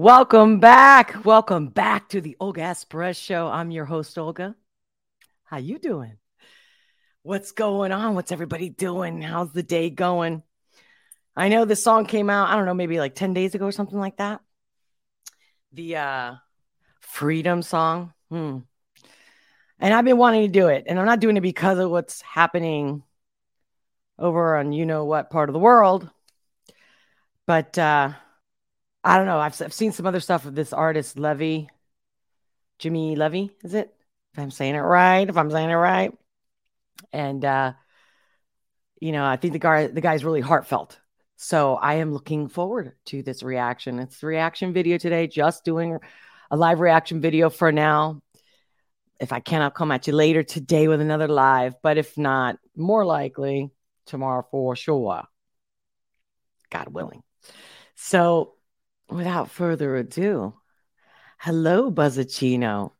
Welcome back. Welcome back to the Olga S. Show. I'm your host, Olga. How you doing? What's going on? What's everybody doing? How's the day going? I know this song came out, I don't know, maybe like 10 days ago or something like that. The uh Freedom song. Hmm. And I've been wanting to do it, and I'm not doing it because of what's happening over on you know what part of the world. But uh I don't know. I've, I've seen some other stuff of this artist, Levy, Jimmy Levy, is it? If I'm saying it right, if I'm saying it right. And, uh, you know, I think the guy, the guy's really heartfelt. So I am looking forward to this reaction. It's the reaction video today, just doing a live reaction video for now. If I can, I'll come at you later today with another live. But if not, more likely tomorrow for sure. God willing. So without further ado, hello, Buzzacino.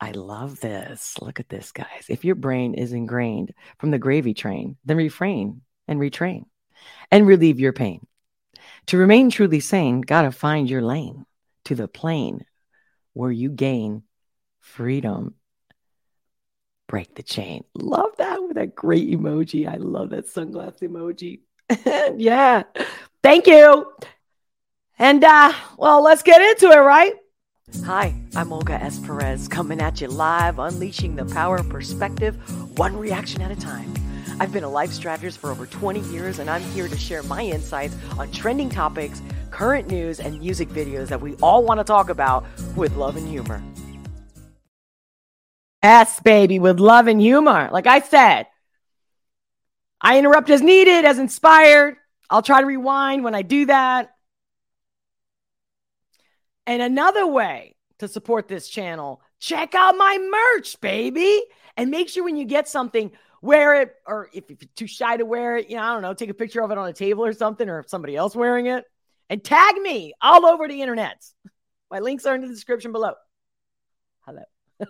I love this. Look at this, guys. If your brain is ingrained from the gravy train, then refrain and retrain and relieve your pain. To remain truly sane, gotta find your lane to the plane where you gain freedom. Break the chain. Love that with that great emoji. I love that sunglass emoji. yeah. Thank you. And uh, well, let's get into it, right? Hi, I'm Olga S. Perez, coming at you live, unleashing the power of perspective, one reaction at a time. I've been a life strategist for over 20 years, and I'm here to share my insights on trending topics, current news, and music videos that we all want to talk about with love and humor. S, baby, with love and humor. Like I said, I interrupt as needed, as inspired. I'll try to rewind when I do that. And another way to support this channel, check out my merch, baby. And make sure when you get something, wear it, or if you're too shy to wear it, you know, I don't know, take a picture of it on a table or something, or somebody else wearing it, and tag me all over the internet. My links are in the description below. Hello.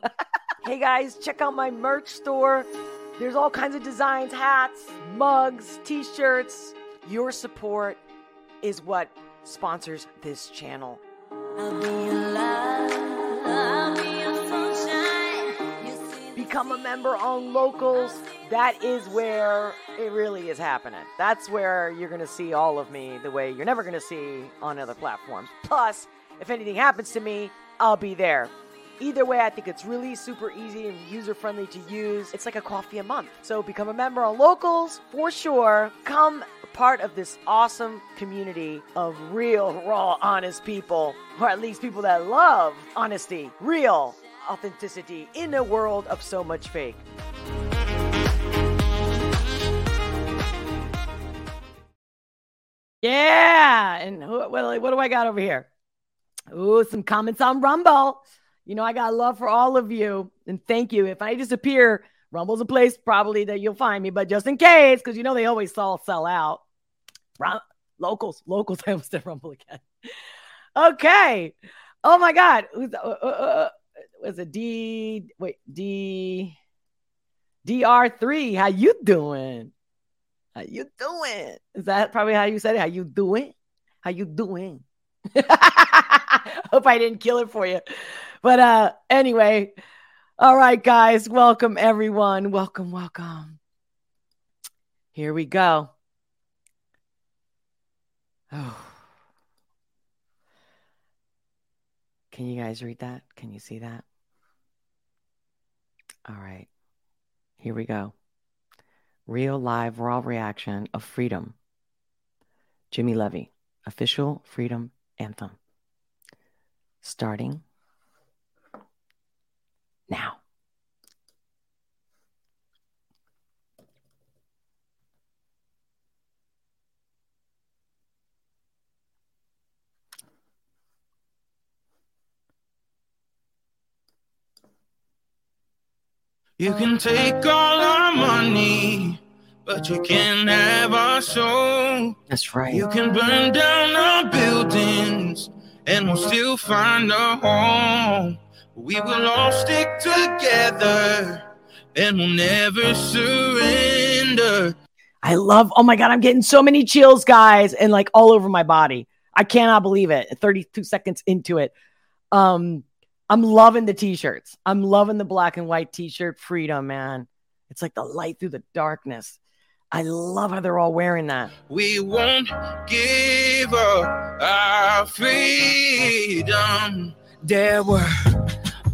hey guys, check out my merch store. There's all kinds of designs, hats, mugs, t shirts. Your support is what sponsors this channel. Become a member on locals. That is where it really is happening. That's where you're going to see all of me the way you're never going to see on other platforms. Plus, if anything happens to me, I'll be there. Either way, I think it's really super easy and user friendly to use. It's like a coffee a month. So become a member on locals for sure. Come part of this awesome community of real, raw, honest people, or at least people that love honesty, real authenticity in a world of so much fake. Yeah, and what, what, what do I got over here? Ooh, some comments on Rumble. You know, I got love for all of you, and thank you. If I disappear, Rumble's a place probably that you'll find me, but just in case, because you know they always all sell out. Rum- locals, locals. I almost said Rumble again. Okay. Oh my God. Who's uh, uh, uh, was it D? Wait, D. DR3. How you doing? How you doing? Is that probably how you said it? How you doing? How you doing? Hope I didn't kill it for you. But uh anyway, all right guys, welcome everyone. Welcome, welcome. Here we go. Oh. Can you guys read that? Can you see that? All right. Here we go. Real live raw reaction of freedom. Jimmy Levy, official freedom anthem. Starting now. You can take all our money, but you can't have our soul. That's right. You can burn down our buildings, and we'll still find a home. We will all stick together, and we'll never surrender. I love, oh my God, I'm getting so many chills, guys, and like all over my body. I cannot believe it. 32 seconds into it. Um, I'm loving the t-shirts. I'm loving the black and white t-shirt freedom, man. It's like the light through the darkness. I love how they're all wearing that. We won't give up our freedom. There were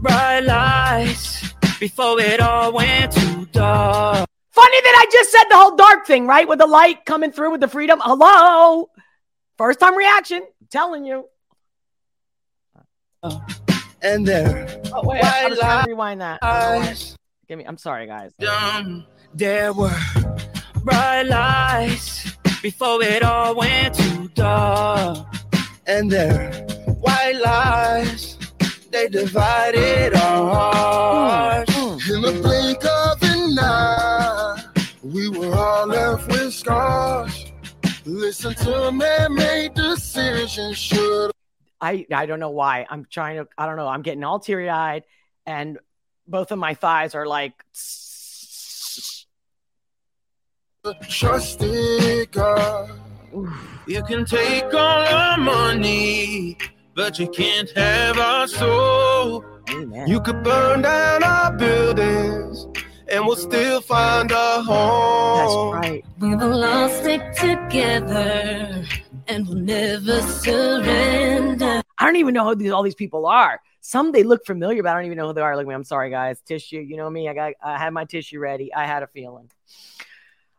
bright lights before it all went too dark. Funny that I just said the whole dark thing, right? With the light coming through with the freedom. Hello. First time reaction. I'm telling you. Uh, And there, Oh wait, I was trying to rewind that. eyes, Give me. I'm sorry, guys. Dumb. there were bright lights before it all went too dark. And there, white lies, they divided our hearts. Mm. In the blink of an eye, we were all left with scars. Listen to man-made decisions. Should I I don't know why. I'm trying to. I don't know. I'm getting all teary eyed, and both of my thighs are like. trusted God. You can take all our money, but you can't have our soul. Amen. You could burn down our buildings, and we'll still find a That's home. right. We will all stick together and we'll never surrender. I don't even know who these, all these people are. Some they look familiar, but I don't even know who they are. Look, me, I'm sorry, guys. Tissue, you know me. I got, I had my tissue ready. I had a feeling.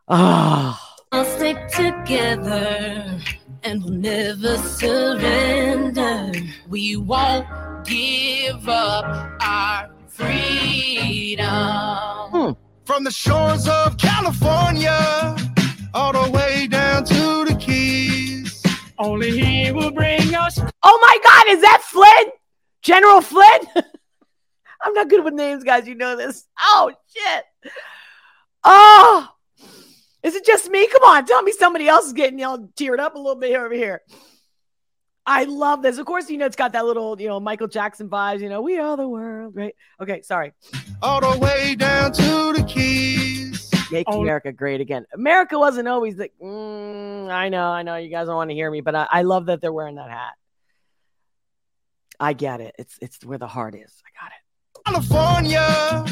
Ah. Oh, I'll stick together and we'll never surrender. We won't give up our freedom. Hmm. From the shores of California, all the way Only He will bring us oh my God, is that Flynn? General Flynn? I'm not good with names, guys. You know this. Oh shit. Oh, is it just me? Come on, tell me somebody else is getting y'all teared up a little bit over here. I love this. Of course, you know it's got that little, you know, Michael Jackson vibes. You know, we are the world, right? Okay, sorry. All the way down to the Keys. Make Oh. America great again. America wasn't always like, mm, I know, I know, you guys don't want to hear me, but I, I love that they're wearing that hat. I get it. It's it's where the heart is. I got it. California,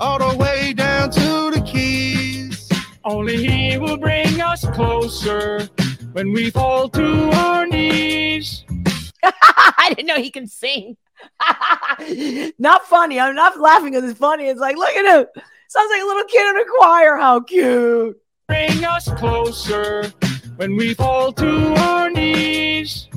all the way down to the Keys. Only He will bring us closer when we fall to our knees. I didn't know he can sing. not funny. I'm not laughing because it's funny. It's like, look at him. Sounds like a little kid in a choir. How cute. Bring us closer when we fall to our knees.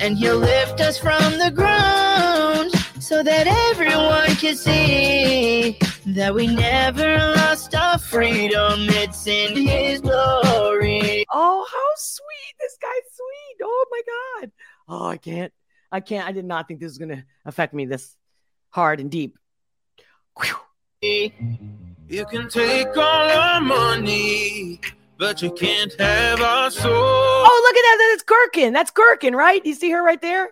and he'll lift us from the ground so that everyone can see that we never lost our freedom. It's in his glory. Oh, how sweet. This guy's sweet. Oh my God. Oh, I can't. I can't. I did not think this was going to affect me this hard and deep. Whew. You can take all our money, but you can't have our soul. Oh, look at that. That's Kirkin. That's Kirkin, right? You see her right there?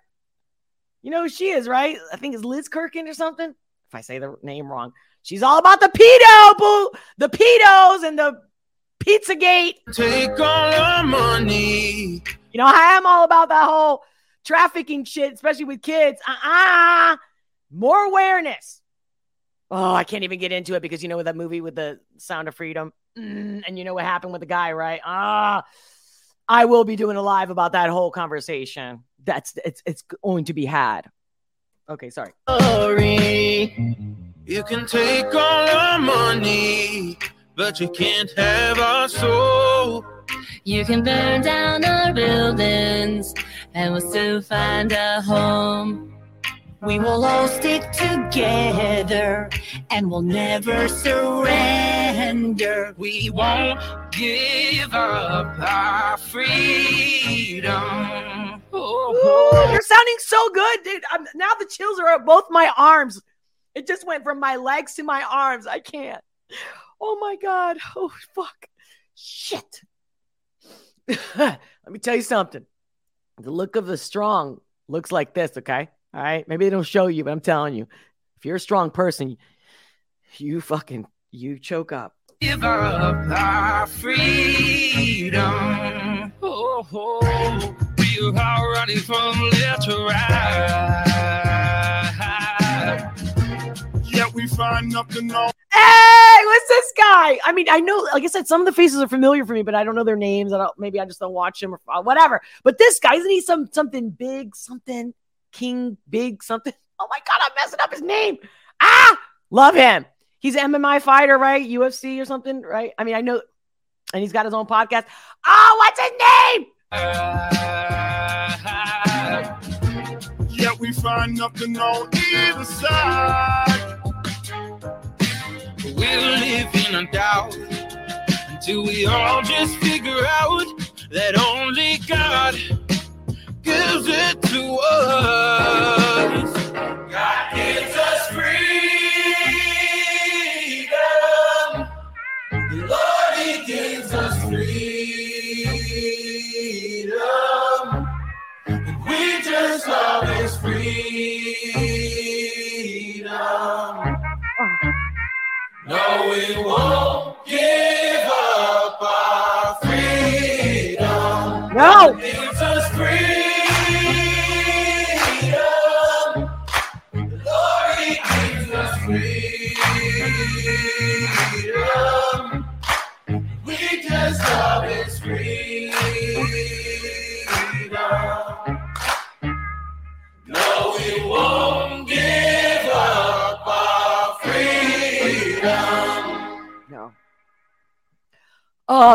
You know who she is, right? I think it's Liz Kirkin or something. If I say the name wrong, she's all about the pedo, boo, the pedos and the Pizzagate. Take all our money. You know, I am all about that whole trafficking shit, especially with kids. Uh-uh. More awareness. Oh, I can't even get into it because you know that movie with the Sound of Freedom, Mm, and you know what happened with the guy, right? Ah, I will be doing a live about that whole conversation. That's it's it's going to be had. Okay, sorry. Glory. You can take all our money, but you can't have our soul. You can burn down our buildings and we'll still find a home. We will all stick together and we'll never surrender. We won't give up our freedom. Ooh, you're sounding so good, dude. I'm, now the chills are up both my arms. It just went from my legs to my arms. I can't. Oh my god. Oh fuck. Shit. Let me tell you something. The look of the strong looks like this, okay? All right. Maybe they don't show you, but I'm telling you, if you're a strong person, you fucking you choke up. Give up our freedom. Oh, oh, we how running from. Yet we find nothing What's this guy? I mean, I know, like I said, some of the faces are familiar for me, but I don't know their names. I don't. Maybe I just don't watch them or uh, whatever. But this guy isn't he some something big, something King Big something? Oh my god, I'm messing up his name. Ah, love him. He's an MMA fighter, right? UFC or something, right? I mean, I know, and he's got his own podcast. Oh, what's his name? Yet we find nothing on either side. In doubt until we all just figure out that only God gives it to us. God gives us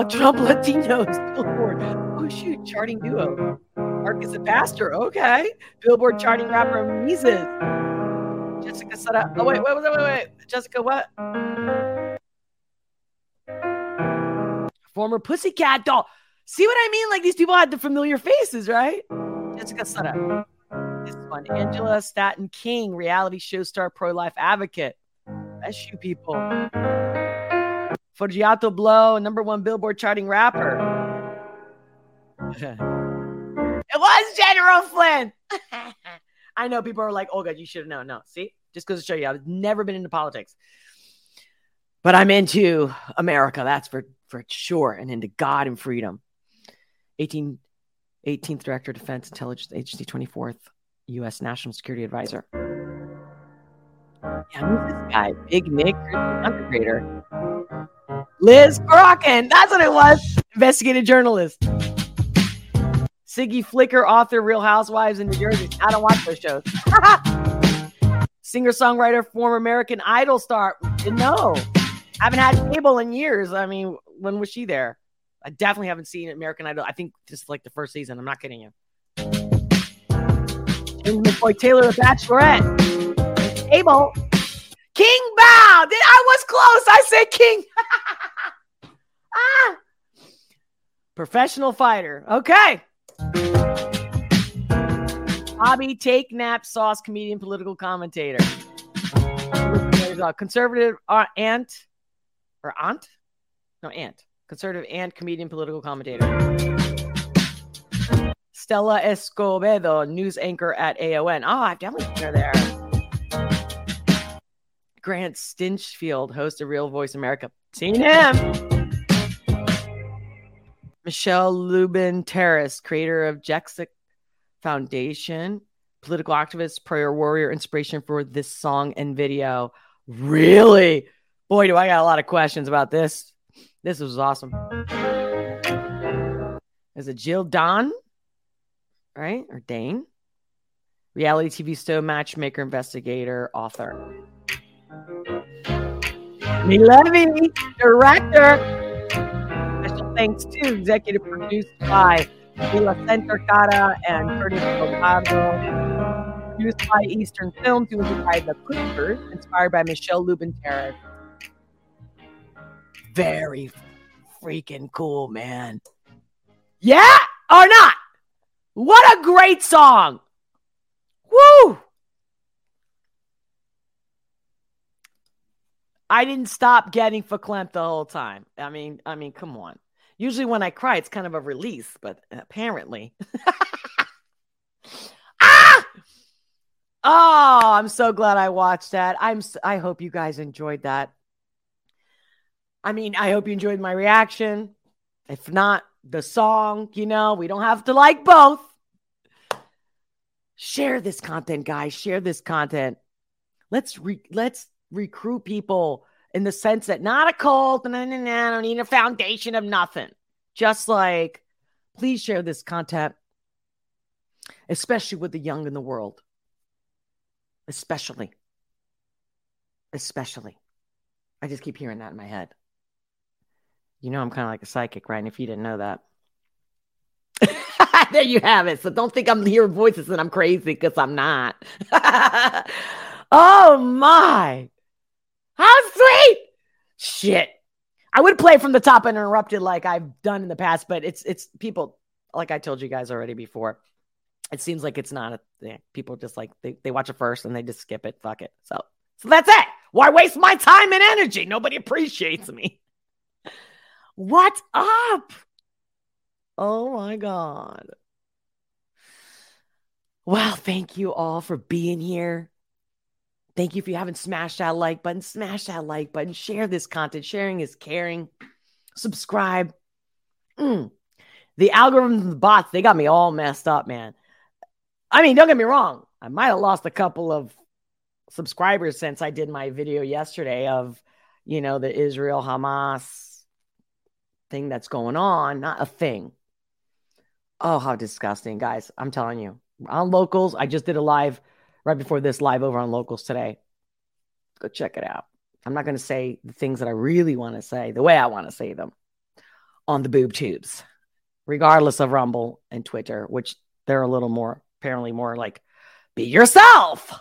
Trump Latinos Billboard. Oh shoot, charting duo. Marcus a pastor. Okay. Billboard charting rapper Mises. Jessica Sutta. Uh, oh wait, wait, wait, wait, wait. Jessica, what? Former Pussycat doll. See what I mean? Like these people had the familiar faces, right? Jessica Sutta. Uh, this one. Angela Stanton King, reality show star, pro-life advocate. Bless you people. Forgiato Blow, number one Billboard charting rapper. it was General Flynn. I know people are like, oh, God, you should have known. No, see, just goes to show you, I've never been into politics, but I'm into America. That's for for sure, and into God and freedom. 18, 18th Director of Defense Intelligence Agency, 24th U.S. National Security Advisor. Yeah, who's this guy? Big Nick, creator. Liz Crokin. That's what it was. Investigative journalist. Siggy Flicker, author, Real Housewives in New Jersey. I don't watch those shows. Singer songwriter, former American Idol star. No, I. Haven't had cable in years. I mean, when was she there? I definitely haven't seen American Idol. I think just like the first season. I'm not kidding you. James McCoy Taylor, The Bachelorette. Cable. King Bow. I was close? I said King. ah. Professional fighter. Okay. Bobby Take Nap Sauce, comedian, political commentator. There's a conservative uh, aunt or aunt? No, aunt. Conservative aunt, comedian, political commentator. Stella Escobedo, news anchor at AON. Oh, I've definitely seen her there. Grant Stinchfield, host of Real Voice America. Seen him. Michelle Lubin Terrace, creator of Jexic Foundation, political activist, prayer warrior, inspiration for this song and video. Really? Boy, do I got a lot of questions about this. This was awesome. Is it Jill Don? Right? Or Dane? Reality TV show matchmaker, investigator, author. Me Levy, director. Thanks to executive produced by Mila Centercara and Curtis Delgado. Produced by Eastern Films, music by The Clippers, inspired by Michelle Lubin Terrace. Very freaking cool, man. Yeah or not? What a great song. Woo! I didn't stop getting verklempt the whole time. I mean, I mean, come on. Usually when I cry, it's kind of a release, but apparently. ah! Oh, I'm so glad I watched that. I'm s- I hope you guys enjoyed that. I mean, I hope you enjoyed my reaction. If not, the song, you know, we don't have to like both. Share this content, guys. Share this content. Let's re- let's recruit people in the sense that not a cult, nah, I don't need a foundation of nothing. Just like, please share this content, especially with the young in the world. Especially. Especially. I just keep hearing that in my head. You know, I'm kind of like a psychic, right? And if you didn't know that, there you have it. So don't think I'm hearing voices and I'm crazy because I'm not. oh my. Shit. I would play from the top and interrupted like I've done in the past, but it's it's people like I told you guys already before. It seems like it's not a thing. People just like they, they watch it first and they just skip it. Fuck it. So so that's it. Why waste my time and energy? Nobody appreciates me. What's up? Oh my God. Well, thank you all for being here. Thank you if you haven't smashed that like button, smash that like button, share this content. Sharing is caring. Subscribe. Mm. The algorithms and the bots, they got me all messed up, man. I mean, don't get me wrong. I might have lost a couple of subscribers since I did my video yesterday of, you know, the Israel Hamas thing that's going on. Not a thing. Oh, how disgusting, guys. I'm telling you. On locals, I just did a live right before this live over on locals today. Go check it out. I'm not going to say the things that I really want to say the way I want to say them on the boob tubes, regardless of Rumble and Twitter, which they're a little more, apparently, more like be yourself.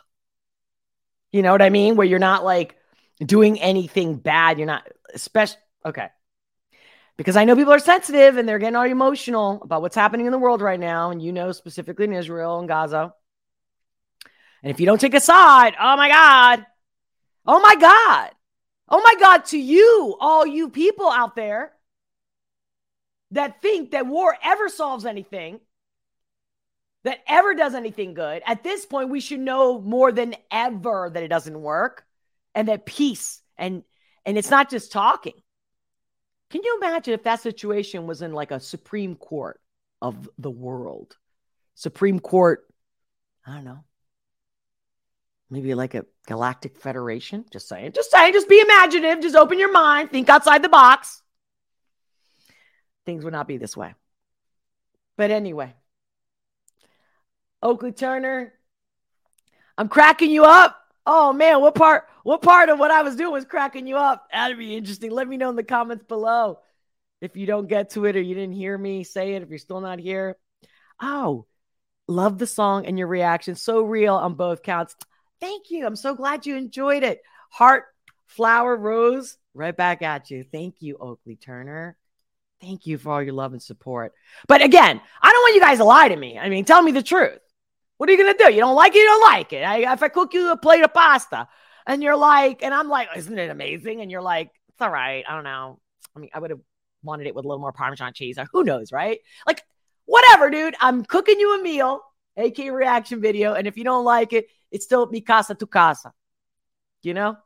You know what I mean? Where you're not like doing anything bad. You're not, especially, okay. Because I know people are sensitive and they're getting all emotional about what's happening in the world right now. And you know, specifically in Israel and Gaza. And if you don't take a side, oh my God. Oh my God. Oh my God, to you, all you people out there that think that war ever solves anything, that ever does anything good, at this point, we should know more than ever that it doesn't work and that peace and and it's not just talking. Can you imagine if that situation was in like a Supreme Court of the world? Supreme Court, I don't know, maybe like a galactic federation. Just saying, just saying, just be imaginative, just open your mind, think outside the box. Things would not be this way. But anyway, Oakley Turner, I'm cracking you up. Oh man, what part what part of what I was doing was cracking you up? That'd be interesting. Let me know in the comments below. If you don't get to it or you didn't hear me say it, if you're still not here. Oh, love the song and your reaction. So real on both counts. Thank you. I'm so glad you enjoyed it. Heart, flower, rose, right back at you. Thank you, Oakley Turner. Thank you for all your love and support. But again, I don't want you guys to lie to me. I mean, tell me the truth. What are you going to do? You don't like it, you don't like it. I, if I cook you a plate of pasta and you're like, and I'm like, isn't it amazing? And you're like, it's all right. I don't know. I mean, I would have wanted it with a little more Parmesan cheese or who knows, right? Like, whatever, dude. I'm cooking you a meal, AK reaction video. And if you don't like it, it's still mi casa tu casa. You know?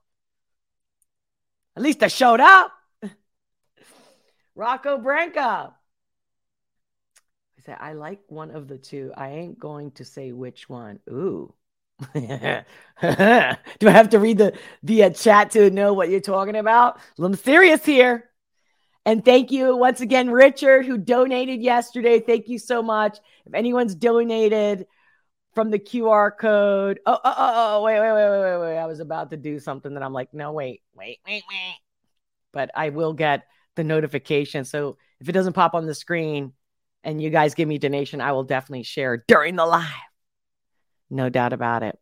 At least I showed up. Rocco Branca. I said, I like one of the two. I ain't going to say which one. Ooh. Do I have to read the, the chat to know what you're talking about? I'm serious here. And thank you once again, Richard, who donated yesterday. Thank you so much. If anyone's donated from the QR code, oh, oh, oh, oh, wait, wait, wait, wait, wait, wait. I was about to do something that I'm like, no, wait, wait, wait, wait. But I will get the notification. So if it doesn't pop on the screen, and you guys give me donation, I will definitely share during the live. No doubt about it.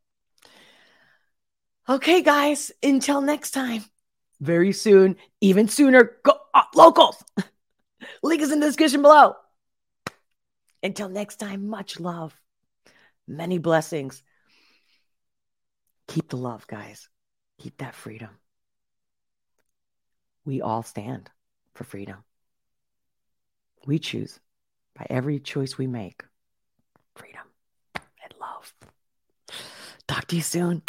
Okay, guys, until next time, very soon, even sooner, go uh, locals. Link is in the description below. Until next time, much love, many blessings. Keep the love, guys. Keep that freedom. We all stand for freedom. We choose by every choice we make freedom and love. Talk to you soon.